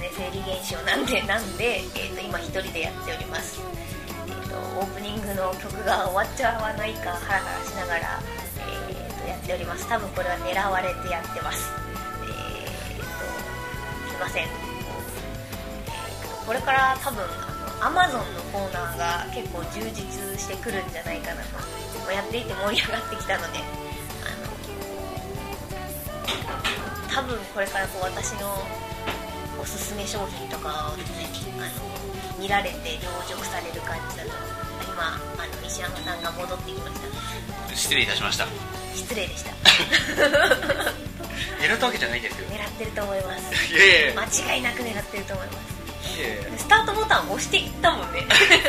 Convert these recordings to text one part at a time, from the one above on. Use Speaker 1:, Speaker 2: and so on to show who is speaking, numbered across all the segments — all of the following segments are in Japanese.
Speaker 1: ですね生理現象なんでなんで、えー、と今一人でやっております、えー、とオープニングの曲が終わっちゃわないかハラハラしながら、えー、とやっております。多分これは狙われてやってます。えー、とすいません、えーとこれから多分あの Amazon のコーナーが結構充実してくるんじゃないかなとやっていて盛り上がってきたのであの多分これからこう私のおすすめ商品とかをですねあの見られて養殖される感じだと今あの石山さんが戻ってきました。
Speaker 2: 失礼いたしました。
Speaker 1: 失礼でした。
Speaker 2: 狙ったわけじゃないんですよ。
Speaker 1: 狙ってると思います。間違いなく狙ってると思います。スタートボタン押していったもんね。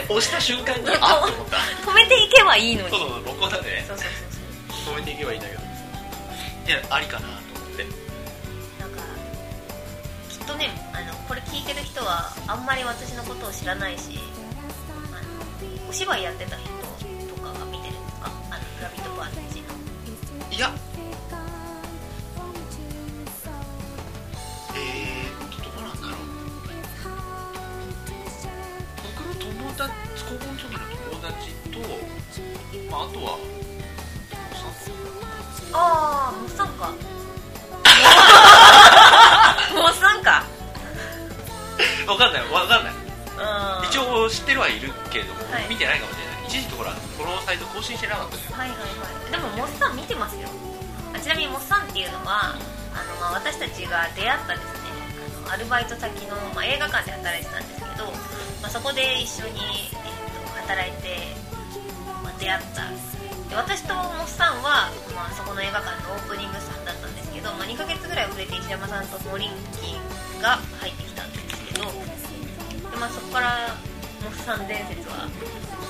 Speaker 2: 押した瞬間にあっと思った。
Speaker 1: 止めていけばいいのに。
Speaker 2: そうそう録音だってね
Speaker 1: そうそうそう。
Speaker 2: 止めていけばいいんだけど。いやありかなと思って
Speaker 1: 聞いてる人はあんまり私のことを知らないしあのお芝居やってた人とかが見てるんですか？あのグラビットパンチの。
Speaker 2: いや。えーっとどうなんだろう。僕の友達高校の時の友達と、まあ、あとは
Speaker 1: ああモッサンか
Speaker 2: わかんない。わかんない。
Speaker 1: うん。
Speaker 2: 一応知ってるはいるけれども、
Speaker 1: はい。
Speaker 2: 見てないかもしれない。一時とほらフォローサイト更新してなかったじゃん。
Speaker 1: はいはいはい。でもモッサン見てますよ。あちなみにモッサンっていうのはあの、まあ、私たちが出会ったですねあのアルバイト先の、まあ、映画館で働いてたんですけど、まあ、そこで一緒に、えー、と働いて、まあ、出会った。で私とモッサンは、まあ、そこの映画館のオープニングさんだったんですけど、まあ、2ヶ月ぐらい遅れて石山さんとモリンキーが入ってきたんですまあ、そこからモッサン伝説は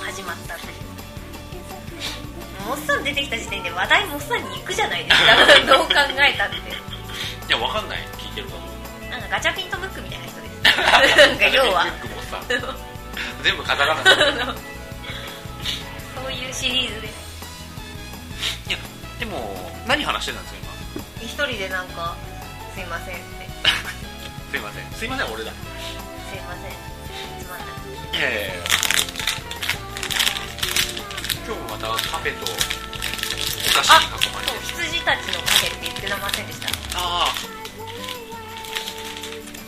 Speaker 1: 始まったとモッサン出てきた時点で話題モッサンに行くじゃないですか。どう考えたって。
Speaker 2: いやわかんない。聞いてるかも。
Speaker 1: なんかガチャピンとムックみたいな人です。なんか要は。
Speaker 2: ルックもさ全部カタカナ。だ
Speaker 1: そういうシリーズです。
Speaker 2: いやでも何話してたんですか今？
Speaker 1: 一人でなんか「すいません」って。
Speaker 2: すいません。すいません俺だ「
Speaker 1: すいません
Speaker 2: フェとお菓子
Speaker 1: あ
Speaker 2: に囲まれて
Speaker 1: そう羊たちのカフェって言ってませんでした？
Speaker 2: あ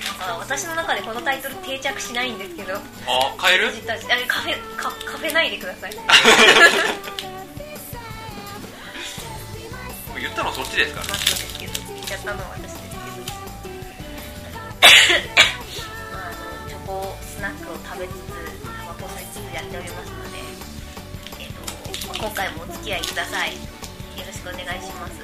Speaker 1: なんか私の中でこのタイトル定着しないんですけど。
Speaker 2: ああ変える
Speaker 1: 羊たちあれカフェカカフェないでください。
Speaker 2: 言ったのそっちですから。
Speaker 1: マットですけど言っちゃったのは私ですけど。まああのチョコスナックを食べつつタバコを吸いつつやっておりますので、今回もお付き合いください。よろしくお願いします。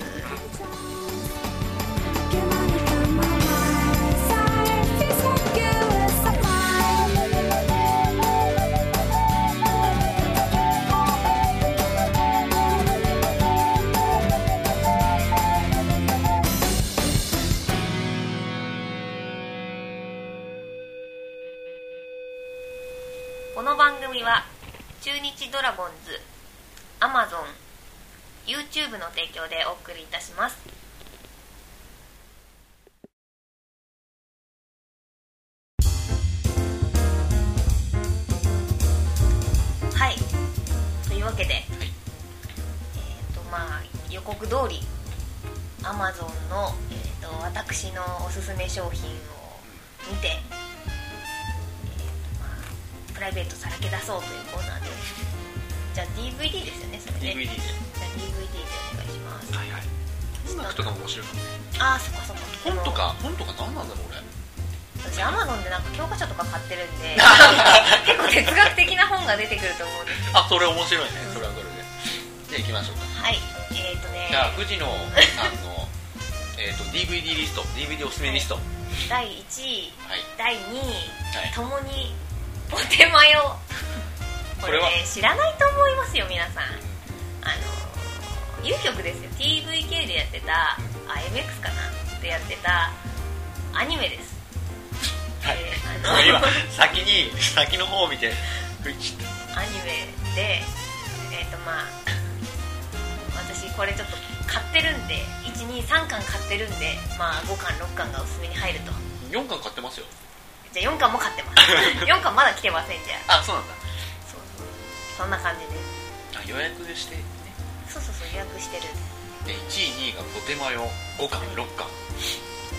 Speaker 1: この番組は中日ドラゴンズ Amazon YouTube の提供でお送りいたします。はい。というわけで、えっ、とまあ予告通り Amazon の、えー、と私のおすすめ商品を見て、えーとまあ、プライベートさらけ出そうというコーナーですじゃあ DVD ですよねそれね
Speaker 2: DVD で。
Speaker 1: じゃあ DVD でお願いします。
Speaker 2: はいはい。音楽とかも面白いかもね。
Speaker 1: ああそっかそっか。
Speaker 2: 本とか本とか何なんだろう俺。
Speaker 1: 私アマゾンでなんか教科書とか買ってるんで 結構哲学的な本が出てくると思うんです
Speaker 2: あそれ面白いね。それはそれで。じゃあ行きましょうか。
Speaker 1: はい。えっ、ー、とね。
Speaker 2: じゃあ藤野さんの えーと DVD リスト。DVD おすすめリスト。
Speaker 1: 第1位
Speaker 2: はい。
Speaker 1: 第2位
Speaker 2: はい。
Speaker 1: ともにお手間よこれね知らないと思いますよ皆さん。あの U 曲ですよ。TVK でやってたあ MX かな？でやってたアニメです。
Speaker 2: はい。
Speaker 1: あの
Speaker 2: 今先に先の方を見て振り切った
Speaker 1: アニメでえっ、とまあ私これちょっと買ってるんで123巻買ってるんでまあ5巻6巻がおすすめに入ると。
Speaker 2: 4巻買ってますよ。
Speaker 1: じゃあ4巻も買ってます。4巻まだ来てませんじゃあ。
Speaker 2: あそうなんだ
Speaker 1: そんな感じで
Speaker 2: あ予約でして、ね、
Speaker 1: そうそうそう予約してる。
Speaker 2: で1位2位がとてもよ5巻6巻。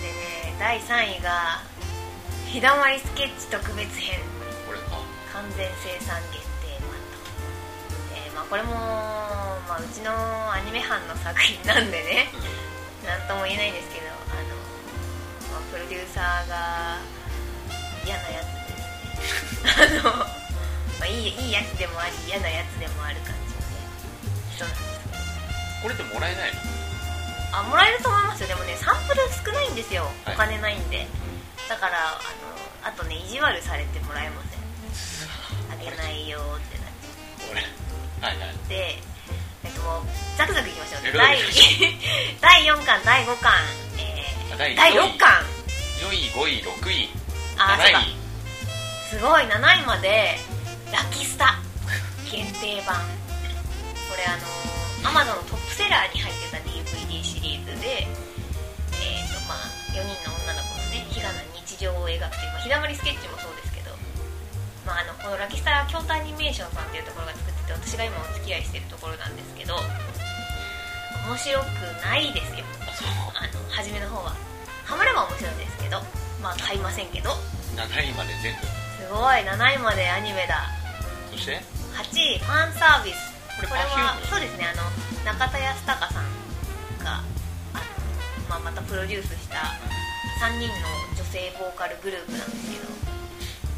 Speaker 1: でね第3位が「日だまりスケッチ特別編。
Speaker 2: これあ
Speaker 1: 完全生産限定版」と、えーまあ、これも、まあ、うちのアニメ班の作品なんでね。なんとも言えないんですけどあの、まあ、プロデューサーが嫌なやつでですね。あの、まあ、いいいいやつでもあり嫌なやつでもある感じの人なんです
Speaker 2: これってもらえないの？
Speaker 1: あもらえると思いますよ。でもねサンプル少ないんですよ。
Speaker 2: はい。
Speaker 1: お金ないんで、だからあのあとね意地悪されてもらえません。あげないよってなっちゃ
Speaker 2: これはいはい。
Speaker 1: ってえっともうザクザクいきましょう。第 第4巻第5巻、えー
Speaker 2: 第
Speaker 1: 第6巻。
Speaker 2: 4位5位6位7
Speaker 1: あそうだ。
Speaker 2: 位。
Speaker 1: すごい7位までラキスタ。限定版。これあのアマゾンのトップセラーに入ってた DVD シリーズでえっ、とまあ4人の女の子のね悲願な日常を描くという、まあ、日だまりスケッチもそうですけど、まあ、あのこのラキスタは京都アニメーションさんっていうところが作ってて私が今お付き合いしてるところなんですけど面白くないですよ
Speaker 2: あ
Speaker 1: の初めの方は。ハマれば面白いんですけどまあ買いませんけど。
Speaker 2: 7位まで全部。
Speaker 1: すごい7位までアニメだ
Speaker 2: そして。
Speaker 1: 8位ファンサービス。
Speaker 2: これ
Speaker 1: は？そうですねあの中田康隆さんがあの、まあ、またプロデュースした3人の女性ボーカルグループなんですけど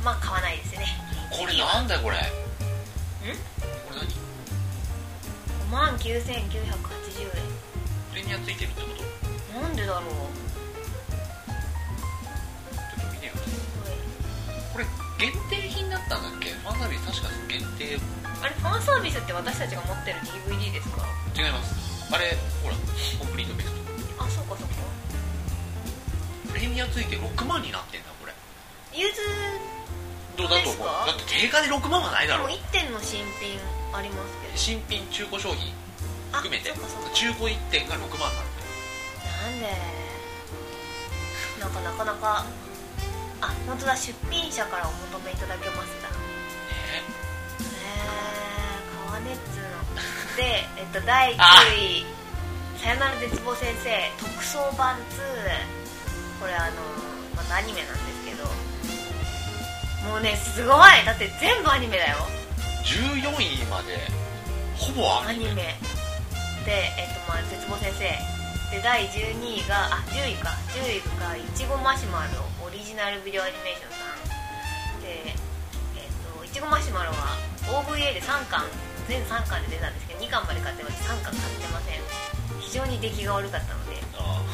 Speaker 1: まあ買わないですよね。
Speaker 2: これなんだよこれ。
Speaker 1: ん？
Speaker 2: これ何
Speaker 1: ？5万9980円。
Speaker 2: プレミアついてるってこと？
Speaker 1: なんでだろう
Speaker 2: 限定品だったんだっけ？ファンサービス確か限定。
Speaker 1: あれファンサービスって私たちが持ってる DVD ですか？
Speaker 2: 違います。あれほらコンプリートベスト。
Speaker 1: あそっかそっか。
Speaker 2: プレミアついて6万になってんだこれ。 used だと思う？だって定価で6万はないだろ。
Speaker 1: でも1点の新品ありますけど。
Speaker 2: 新品中古商品
Speaker 1: あ
Speaker 2: 含めて。中古1点が6万なんだ
Speaker 1: なんで？なんかなかなかあ本当だ出品者からお求めいただけましたへ
Speaker 2: ね
Speaker 1: え。ー、川根っつうの。で、えっと、第9
Speaker 2: あ。
Speaker 1: 位「さよなら絶望先生特捜版2」これあのまたアニメなんですけど。もうねすごい。だって全部アニメだよ。
Speaker 2: 14位までほぼアニメ。
Speaker 1: アニメ。で、えっとまあ、絶望先生。で第12位があ10位か。10位がいちごマシュマロオリジナルビデオアニメーションさんで、えっといちごマシュマロは OVA で3巻全3巻で出たんですけど2巻まで買ってます3巻買ってません。非常に出来が悪かったので。
Speaker 2: あ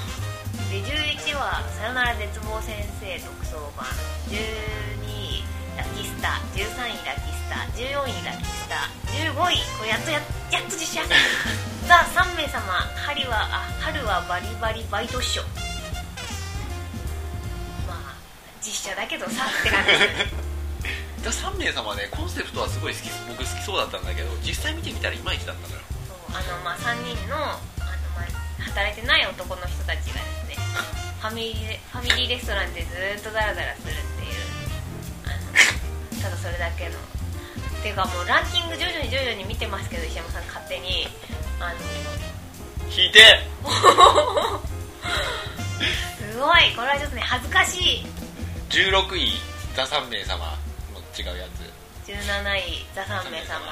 Speaker 1: で11位は「さよなら絶望先生特捜版」12位ラキスタ13位ラキスタ14位ラキスタ15位これやっとややっと実写。ザ3名様春はあ春はバリバリバイトっし実写だけどさって感じ。
Speaker 2: だ3名様ねコンセプトはすごい好き僕好きそうだったんだけど実際見てみたらいまいちだったのよ
Speaker 1: そうあのまあ3人のあの、まあ、働いてない男の人たちがですね ファミリーレファミリーレストランでずーっとダラダラするっていうあのただそれだけの。ていうかもうランキング徐々に徐々に見てますけど石山さん勝手にあの
Speaker 2: 引いて。
Speaker 1: すごい。これはちょっとね恥ずかしい
Speaker 2: 16位ザ3名様の違うやつ。
Speaker 1: 17位ザ3名様。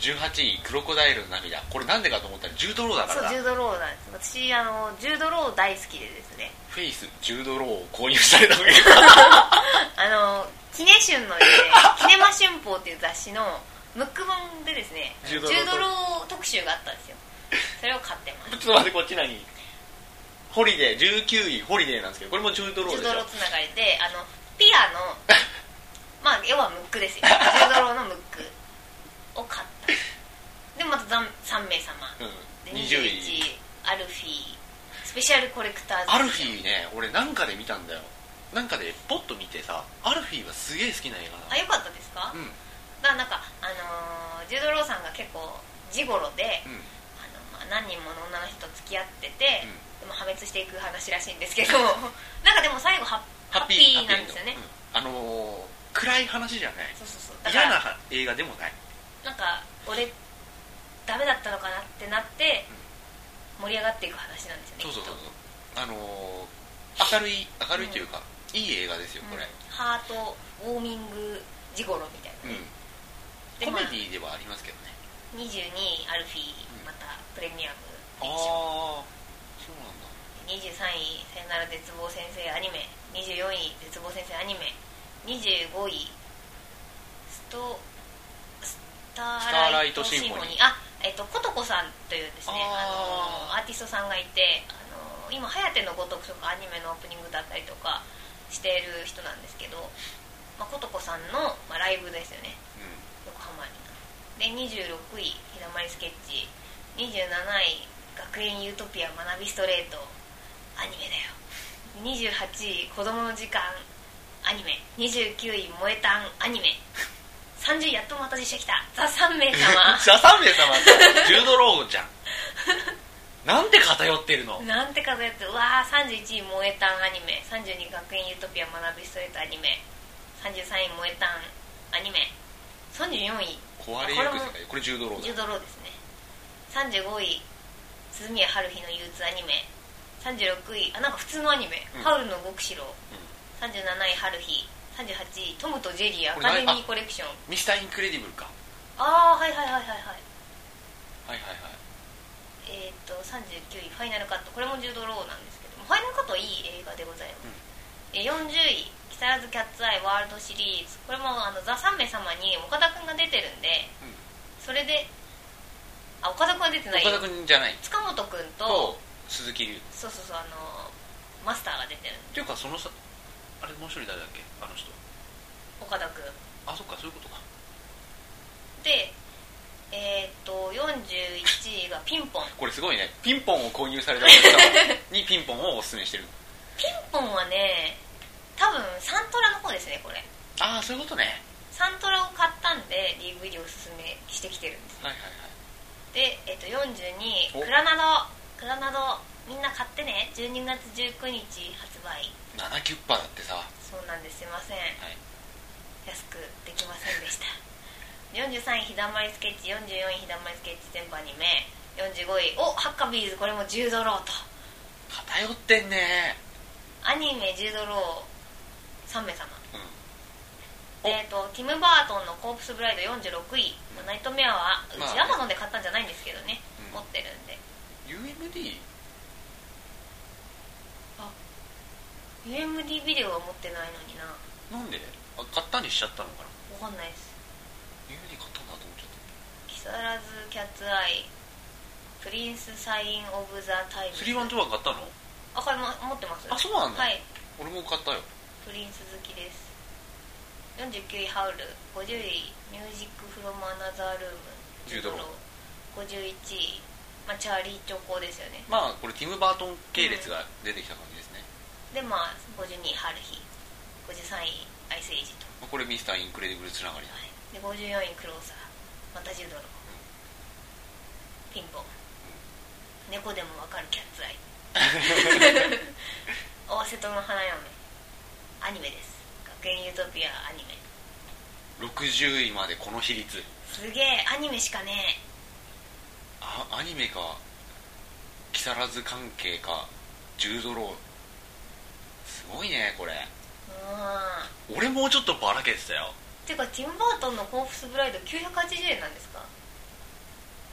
Speaker 2: 18位クロコダイルの涙。これなんでかと思ったらジュードローだからだ
Speaker 1: そうジュードローなんです。私あのジュードロー大好きでですね。
Speaker 2: フェイスジュードローを購入されたわけ
Speaker 1: あのキネ旬のですね「キネマ旬報」っていう雑誌のムック本でですね
Speaker 2: ジュードロー
Speaker 1: 特集があったんですよ。それを買ってます。
Speaker 2: ちょっと待ってこっち何？ホリデー。19位ホリデーなんですけどこれもジュードローでしょ？
Speaker 1: ジュードローつながりであのピアの まあ要はムックですよ。ジュードローのムックを買った。でまた3名様。
Speaker 2: うん。
Speaker 1: で
Speaker 2: 20
Speaker 1: 21
Speaker 2: 位。
Speaker 1: 位アルフィー。スペシャルコレクターズ。
Speaker 2: アルフィーね俺なんかで見たんだよ。なんかでポッと見てさアルフィーはすげえ好きな映画だ
Speaker 1: あよかったですか、
Speaker 2: うん。
Speaker 1: だからなんかあのージュード・ローさんが結構ジゴロで、
Speaker 2: うん。
Speaker 1: あのまあ、何人もの女の人と付き合ってて、
Speaker 2: うん。
Speaker 1: でも破滅していく話らしいんですけど。なんかでも最後ハッハッピーなんですよね。
Speaker 2: うん。あのー暗い話じゃない。
Speaker 1: そうそうそう。
Speaker 2: 嫌な映画でもない。
Speaker 1: なんか俺ダメだったのかなってなって盛り上がっていく話なんですよね
Speaker 2: そうそうそう。そうあのー明るい明るいというか、いい映画ですよ
Speaker 1: と
Speaker 2: これ、
Speaker 1: うん。ハートウォーミングジゴロみたいなね、で
Speaker 2: コメ
Speaker 1: まあ
Speaker 2: ディではありますけどね。
Speaker 1: 22位アルフィー
Speaker 2: うん
Speaker 1: またプレミアム。
Speaker 2: ああ
Speaker 1: 23位「さよなら絶望先生アニメ」24位「絶望先生アニメ」25位ストスターライトシンフォニー。あえっとことこさんというですね
Speaker 2: あ
Speaker 1: のアーティストさんがいてあの今「はやてのごとく」とかアニメのオープニングだったりとかしている人なんですけど、まあ、ことこさんの、まあ、ライブですよね。
Speaker 2: う
Speaker 1: 横浜アリーナで26位「ひだまりスケッチ」27位「学園ユートピア学びストレート」アニメだよ。28位「子供の時間」アニメ。29位「もえたん」アニメ。30位やっとまた実写来た「ザ・3名様。
Speaker 2: ザ・三名様。ってジュード・ローじゃん。なんで偏ってるの」
Speaker 1: なんて数やつうわー31位「もえたん」アニメ。32位「学園ユートピアまなびストレート」アニメ。33位「もえたん」アニメ。34位。
Speaker 2: 壊れゆく世界。これジュード・ローだ。
Speaker 1: ジュードローですね。35位。涼宮ハルヒの憂鬱アニメ36位あなんか普通のアニメ「
Speaker 2: うん。
Speaker 1: ハウルの動く城」37位春日。38位トムとジェリーアカデミーコレクション。
Speaker 2: ミスター・インクレディブルか。
Speaker 1: ああーはいはいはいはいはい。
Speaker 2: はいはいはい。
Speaker 1: えっ、と39位ファイナルカット。これもジュードローなんですけどもファイナルカットはいい映画でございます、え40位木更津キャッツアイワールドシリーズ。これもあのザ・3名様に岡田君が出てるんで
Speaker 2: うん。
Speaker 1: それであ岡田君は出てない
Speaker 2: 岡田君じゃない。
Speaker 1: 塚本君と
Speaker 2: と鈴木龍
Speaker 1: そうそうそうあのマスターが出てる。
Speaker 2: っていうかそのさあれもう一人誰だっけ？あの人。
Speaker 1: 岡田君。
Speaker 2: あそっかそういうことか。
Speaker 1: でえーっと41位がピンポン。
Speaker 2: これすごいね。ピンポンを購入されたお客様にピンポンをおすすめしてる
Speaker 1: ピンポンはね多分サントラの方ですねこれ。
Speaker 2: ああそういうことね。
Speaker 1: サントラを買ったんで DVD をおすすめしてきてるんです。
Speaker 2: はいはいはい。
Speaker 1: で、えーっと42
Speaker 2: お
Speaker 1: 位クラナドクラナドみんな買ってね。12月19日発売。
Speaker 2: 7キュッパだってさ、は
Speaker 1: そうなんです。すいません。
Speaker 2: い、
Speaker 1: 安くできませんでした。43位ひだまりスケッチ44位ひだまりスケッチ全部アニメ。45位おハッカビーズ。これも10ドローと。
Speaker 2: 偏ってんね。
Speaker 1: アニメ10ドロー3名様。
Speaker 2: うん。
Speaker 1: えー、とティム・バートンの「コープス・ブライド」46位、
Speaker 2: うん
Speaker 1: ナイトメアはうち
Speaker 2: まあね。
Speaker 1: アマゾンで買ったんじゃないんですけどね、
Speaker 2: うん。
Speaker 1: 持ってるんで
Speaker 2: UMD
Speaker 1: UMD ビデオは持ってないのにな。
Speaker 2: なんで？あ買ったにしちゃったのかな？
Speaker 1: わかんないです。
Speaker 2: UMD 買ったんだと思っちゃっ
Speaker 1: 木更津キャッツアイプリンス・サイン・オブ・ザ・タイム
Speaker 2: た312は買ったの？
Speaker 1: あこれも持ってます。
Speaker 2: あそうなんだ。
Speaker 1: はい。
Speaker 2: 俺も買ったよ。
Speaker 1: プリンス好きです。49位ハウル。50位ミュージック・フロム・アナザー・ルーム。
Speaker 2: ジュードロー
Speaker 1: 51位、まあ、チャーリー・チョコですよね。
Speaker 2: まあこれティム・バートン系列が出てきた感じですね、
Speaker 1: でまあ52位ハルヒ。53位アイスエイジと、
Speaker 2: まあこれミスター・インクレディブルつながり。だ
Speaker 1: はい、で54位クローザー。またジュードロピンポン。猫でもわかるキャッツアイ。大瀬戸の花嫁。アニメです。学園ユートピアアニメ。
Speaker 2: 60位までこの比率。
Speaker 1: すげえアニメしかね
Speaker 2: あアニメか木更津関係かジュードローすごいねこれ。
Speaker 1: えうん。
Speaker 2: 俺もうちょっとばらけてたよ。
Speaker 1: ていうかティム・バートンの「コープス・ブライド」980円なんですか？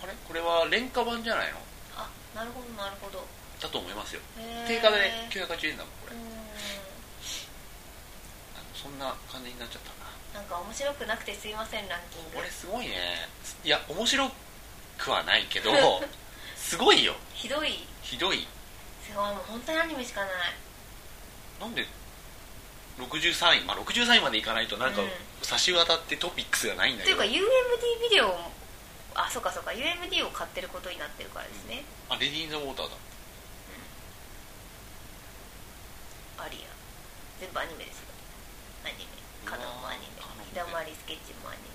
Speaker 2: あれ？これは廉価版じゃないの？
Speaker 1: あなるほどなるほど。
Speaker 2: だと思いますよ。定価で980円だもんこれ。
Speaker 1: う
Speaker 2: そんな感じになっちゃったな。ん
Speaker 1: なんか面白くなくてすいませんランキング。
Speaker 2: これすごいね。いや面白くはないけど すごいよ。
Speaker 1: ひどい。
Speaker 2: ひどい。
Speaker 1: すごい。もう本当にアニメしかない。
Speaker 2: なんで63位？まあ63位までいかないとなんか
Speaker 1: うん。
Speaker 2: 差し渡ってトピックスがないんだけど、
Speaker 1: というか UMD ビデオもあそうかそうか。UMD を買ってることになってるからですね、
Speaker 2: あレディー・イン・ザ・ウォーターだ
Speaker 1: アリ全部アニメですよ。アニメ。カノンもアニメ。
Speaker 2: ね。
Speaker 1: 日だまりスケッチもアニメ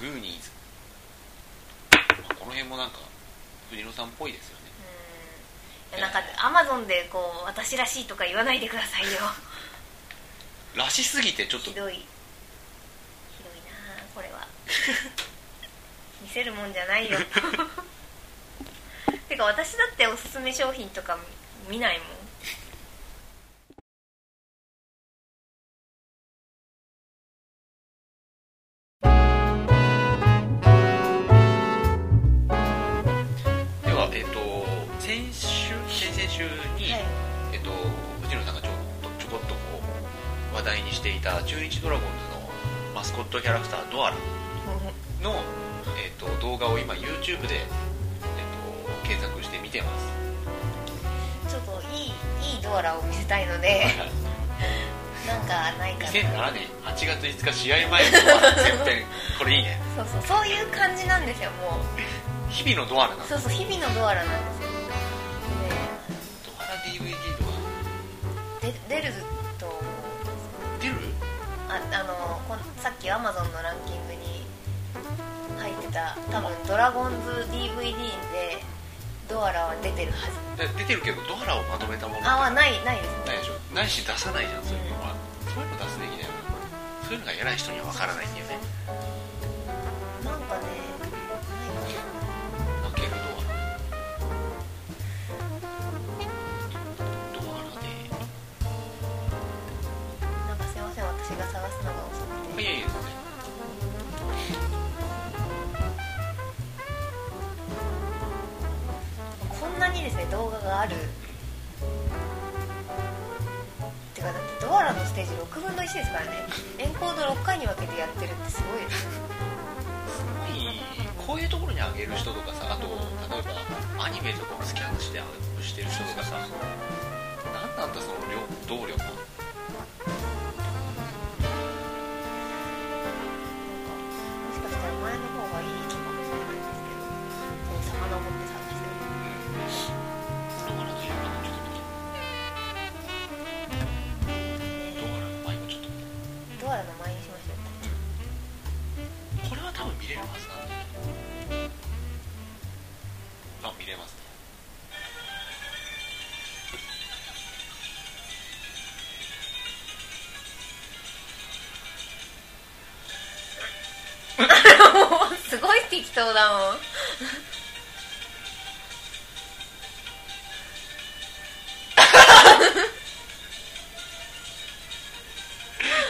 Speaker 2: グーニーズ。まあこの辺もなんか藤野さんっぽいですよね。
Speaker 1: うん。いやなんかアマゾンでこう私らしいとか言わないでくださいよ。
Speaker 2: らしすぎてちょっと。
Speaker 1: ひどい。ひどいなあこれは。見せるもんじゃないよ。てか私だっておすすめ商品とか見ないもん
Speaker 2: 日々のドアラなんだ。
Speaker 1: そうそう日々のドアラなんですよ。
Speaker 2: ドアラ DVD とか。
Speaker 1: でで出ると思う
Speaker 2: 出る？
Speaker 1: ああのこんさっきアマゾンのランキングに入ってた多分ドラゴンズ DVD でドアラは出てるはず。
Speaker 2: で出てるけどドアラをまとめたもの
Speaker 1: あはないないですね。
Speaker 2: ないでしょ。ないし出さないじゃんそういうのは、そういうの出すべきだよそういうのが偉い人には分からないんだよ
Speaker 1: 画があるてかだってドアラのステージ6分の1ですからね。エンコード6回に分けてやってるってすごいです
Speaker 2: こういうところにあげる人とかさあと例えばアニメとかをスキャンしてアップしてる人とかさ何なんだその量動力
Speaker 1: ごい適当だもん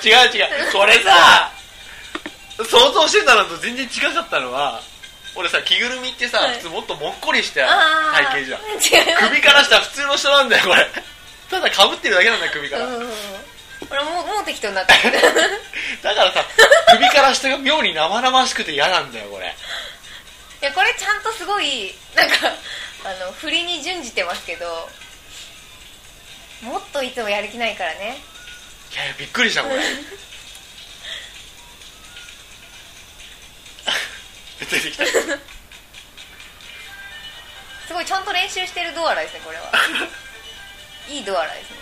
Speaker 2: 違う違う。これさ想像してたのと全然違かったのは俺さ着ぐるみってさ、
Speaker 1: はい。
Speaker 2: 普通もっともっこりした体型じゃん。首からしたら普通の人なんだよこれ。ただかぶってるだけなんだよ首から、
Speaker 1: うんこれもうもう適当になってる
Speaker 2: だからさ首から下が妙に生々しくて嫌なんだよこれ
Speaker 1: いやこれちゃんとすごいなんかあの振りに準じてますけどもっといつもやる気ないからね。
Speaker 2: いやいやびっくりしたこれ。出てきた。
Speaker 1: すごいちゃんと練習してるドアラですねこれは。いいドアラですね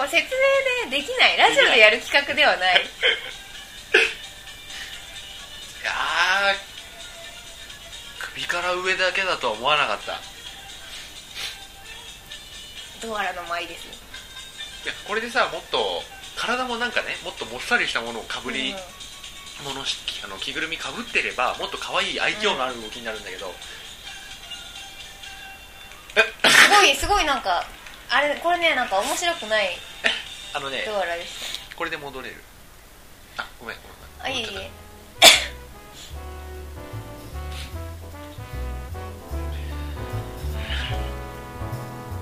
Speaker 1: これ説明でできない。ラジオでやる企画ではない。
Speaker 2: いやー首から上だけだとは思わなかった。い
Speaker 1: ドアラの舞ですよ。
Speaker 2: やこれでさもっと体もなんかねもっともっさりしたものをかぶり、ものしあの着ぐるみかぶってればもっと可愛い愛嬌のある動きになるんだけど、
Speaker 1: うんすごいすごいなんかあれこれねなんか面白くない
Speaker 2: あのね
Speaker 1: ドアラでし
Speaker 2: これで戻れる。あごめんご
Speaker 1: たあいえいえ。
Speaker 2: た。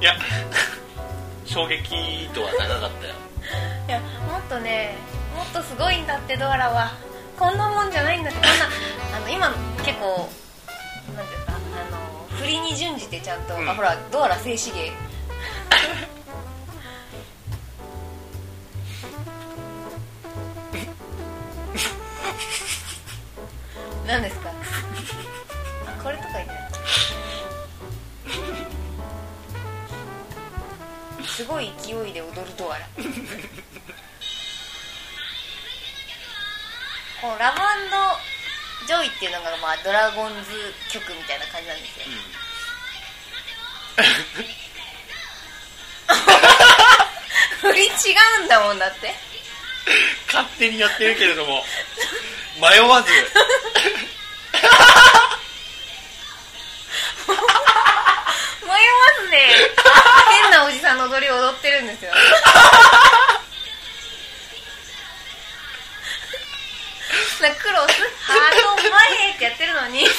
Speaker 2: いや衝撃度は長かったよ。
Speaker 1: いやもっとねもっとすごいんだってドアラは。こんなもんじゃないんだってこんなあの今結構なんていうかあの振りに準じてちゃんと、
Speaker 2: うん。
Speaker 1: あほらドアラ静止芸 何ですか？これとかいい。すごい勢いで踊るドアラこのラブジョイっていうのが、まあ、ドラゴンズ曲みたいな感じなんですよ、うん、振り違うんだもんだって。
Speaker 2: 勝手にやってるけれども。迷わず。
Speaker 1: 迷わずね。変なおじさんの踊りを踊ってるんですよ。なクロス？ハート前ってやってるのに。こ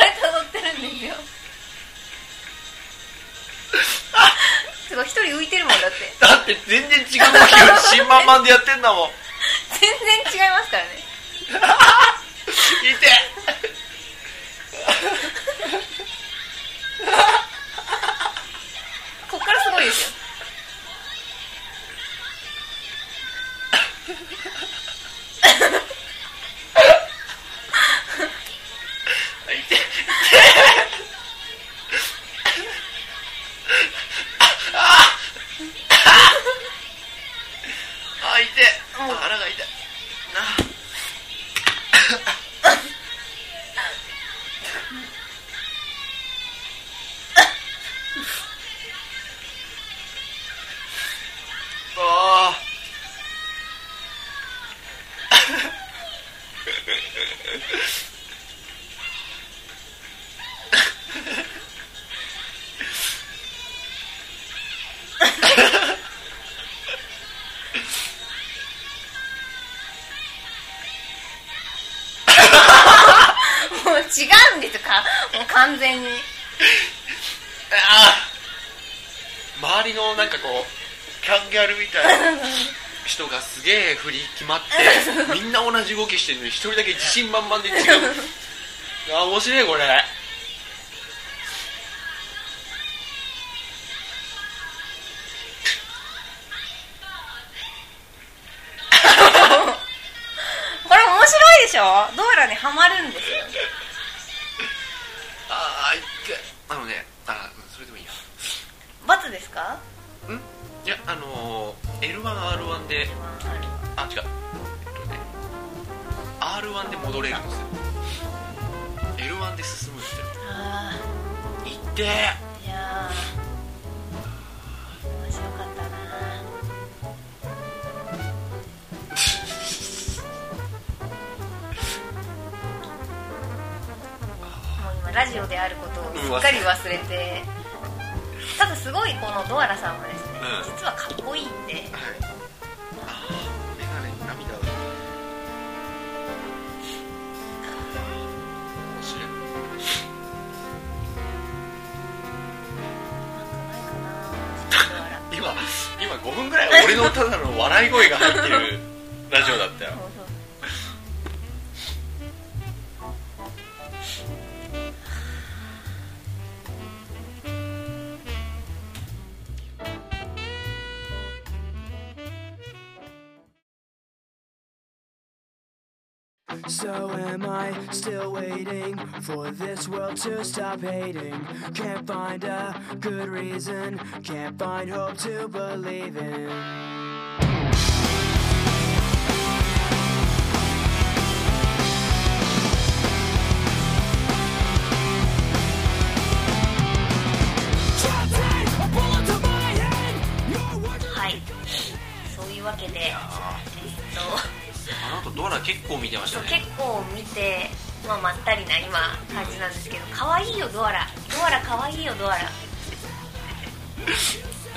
Speaker 1: うやって踊ってるんですよ。すごい一人浮いてるもんだって。
Speaker 2: だって全然違う動きを新満々でやってんだもん
Speaker 1: す
Speaker 2: げえ振り決まって みんな同じ動きしてるのに一人だけ自信満々で違う。あー面白いこれ。
Speaker 1: これ面白いでしょ？どうやらねハマるんですよ。
Speaker 2: ああいってあのねあそれでもいいや。
Speaker 1: 罰ですか？
Speaker 2: ん？いやあのー、L1R1 であ違う。えっとね R1 で戻れるんですよ。L1 で進むんですよ。
Speaker 1: あ
Speaker 2: いって。
Speaker 1: ーいやー。面白かったな もう今ラジオであることをすっかり忘れてただすごいこのドアラさんはですね、
Speaker 2: うん。
Speaker 1: 実はかっこいいんで。
Speaker 2: はい。あーメガネに涙が面白い。
Speaker 1: なんかない。かなドアラ
Speaker 2: 今今5分ぐらい。俺のただの笑い。声が入ってるラジオだったよ
Speaker 3: So am I still waiting for this world to stop hating? Can't find a good reason, can't find hope to believe in. Can't take a bullet to my head. Your words are
Speaker 1: はいそういうわけでえっと
Speaker 2: あの後ドラ結構見てましたね。
Speaker 1: 結構見て、まあ、まったりな今感じなんですけど可愛いよドアラ。ドアラ可愛いよドアラ。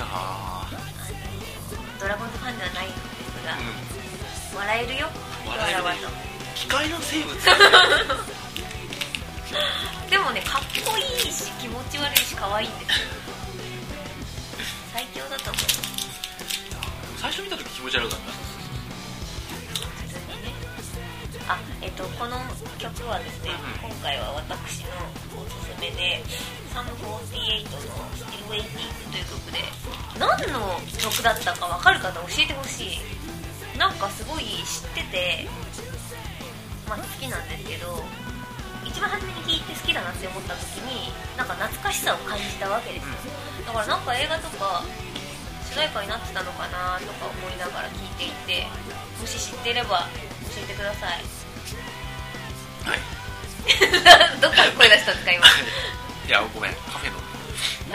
Speaker 2: あ
Speaker 1: ドラゴンズファンではないんですが
Speaker 2: ー、うん、
Speaker 1: 笑えるよドアラは
Speaker 2: 笑えるね機械の生物？
Speaker 1: とでもねかっこいいし気持ち悪いし可愛いんですよ。最強だと思う。
Speaker 2: 最初見た時気持ち悪かった
Speaker 1: あえっとこの曲はですね、
Speaker 2: うん
Speaker 1: 今回は私のおすすめでサム48の「Still Waiting」という曲で何の曲だったか分かる方教えてほしい。なんかすごい知っててまあ好きなんですけど一一番初めに聞いて好きだなって思った時になんか懐かしさを感じたわけですよ。だからなんか映画とか主題歌になってたのかなとか思いながら聞いていてもし知ってれば教えてください。
Speaker 2: はい。
Speaker 1: どっから声出したんですか今？
Speaker 2: い。やごめんカフェの。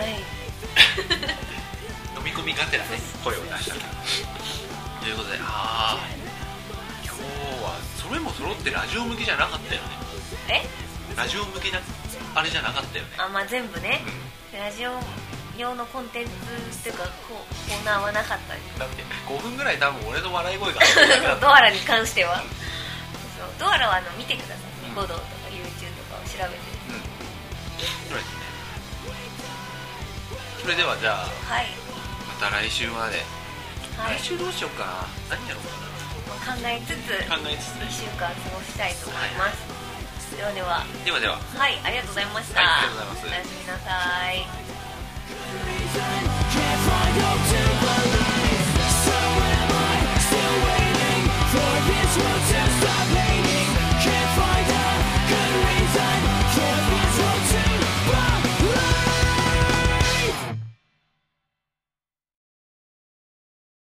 Speaker 1: はい。
Speaker 2: 飲み込みがてらね声を出したということでああ今日はそれも揃ってラジオ向きじゃなかったよね。
Speaker 1: え？
Speaker 2: ラジオ向きなあれじゃなかったよね。
Speaker 1: あまあ全部ね。
Speaker 2: うん。
Speaker 1: ラジオ用のコンテンツっていうかココーナーはなかったです。
Speaker 2: だって5分ぐらい多分俺の笑い声が
Speaker 1: ドアラに関しては。そうドアラはあの見てください。
Speaker 2: うん。
Speaker 1: ニコ動とか YouTube とかを調べて。
Speaker 2: うん。そうですね。それではじゃあ
Speaker 1: はい、
Speaker 2: また来週まで、
Speaker 1: はい。
Speaker 2: 来週どうしようかな。何やろうか
Speaker 1: まあ考えつつ
Speaker 2: な考えつつ。
Speaker 1: 1
Speaker 2: ね
Speaker 1: 週間過ごしたいと思います、ではでは。
Speaker 2: ではでは。
Speaker 1: はいありがとうございました、
Speaker 2: はいありがとうございます。
Speaker 1: おやすみなさい
Speaker 3: Just